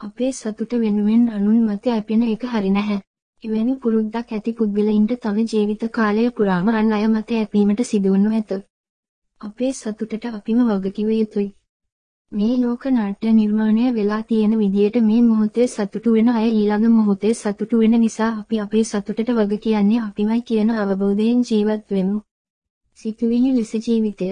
අපේ සතුට වෙනුවෙන් අනුන් මත ඇපෙන එක හරි නැහැ. එවැනි පුරුද්දක් ඇති පුද්ගලයින්ට තම ජීවිත කාලය පුරාම අන් අය මත ඇපීමට සිදුවනු ඇත. අපේ සතුටට අපිම වගකිව යුතුයි. මේ ලෝක නාට්‍ය නිර්මාණය වෙලා තියෙන විදියට මේ මොහොතේ සතුටු වෙන අය ඊළඟ මොහොතේ සතුටු වෙන නිසා අපි අපේ සතුටට වග කියන්නේ අපිමයි කියන අවබෝධයෙන් ජීවත් වෙමු. සිතුවිලි ලෙස ජීවිතය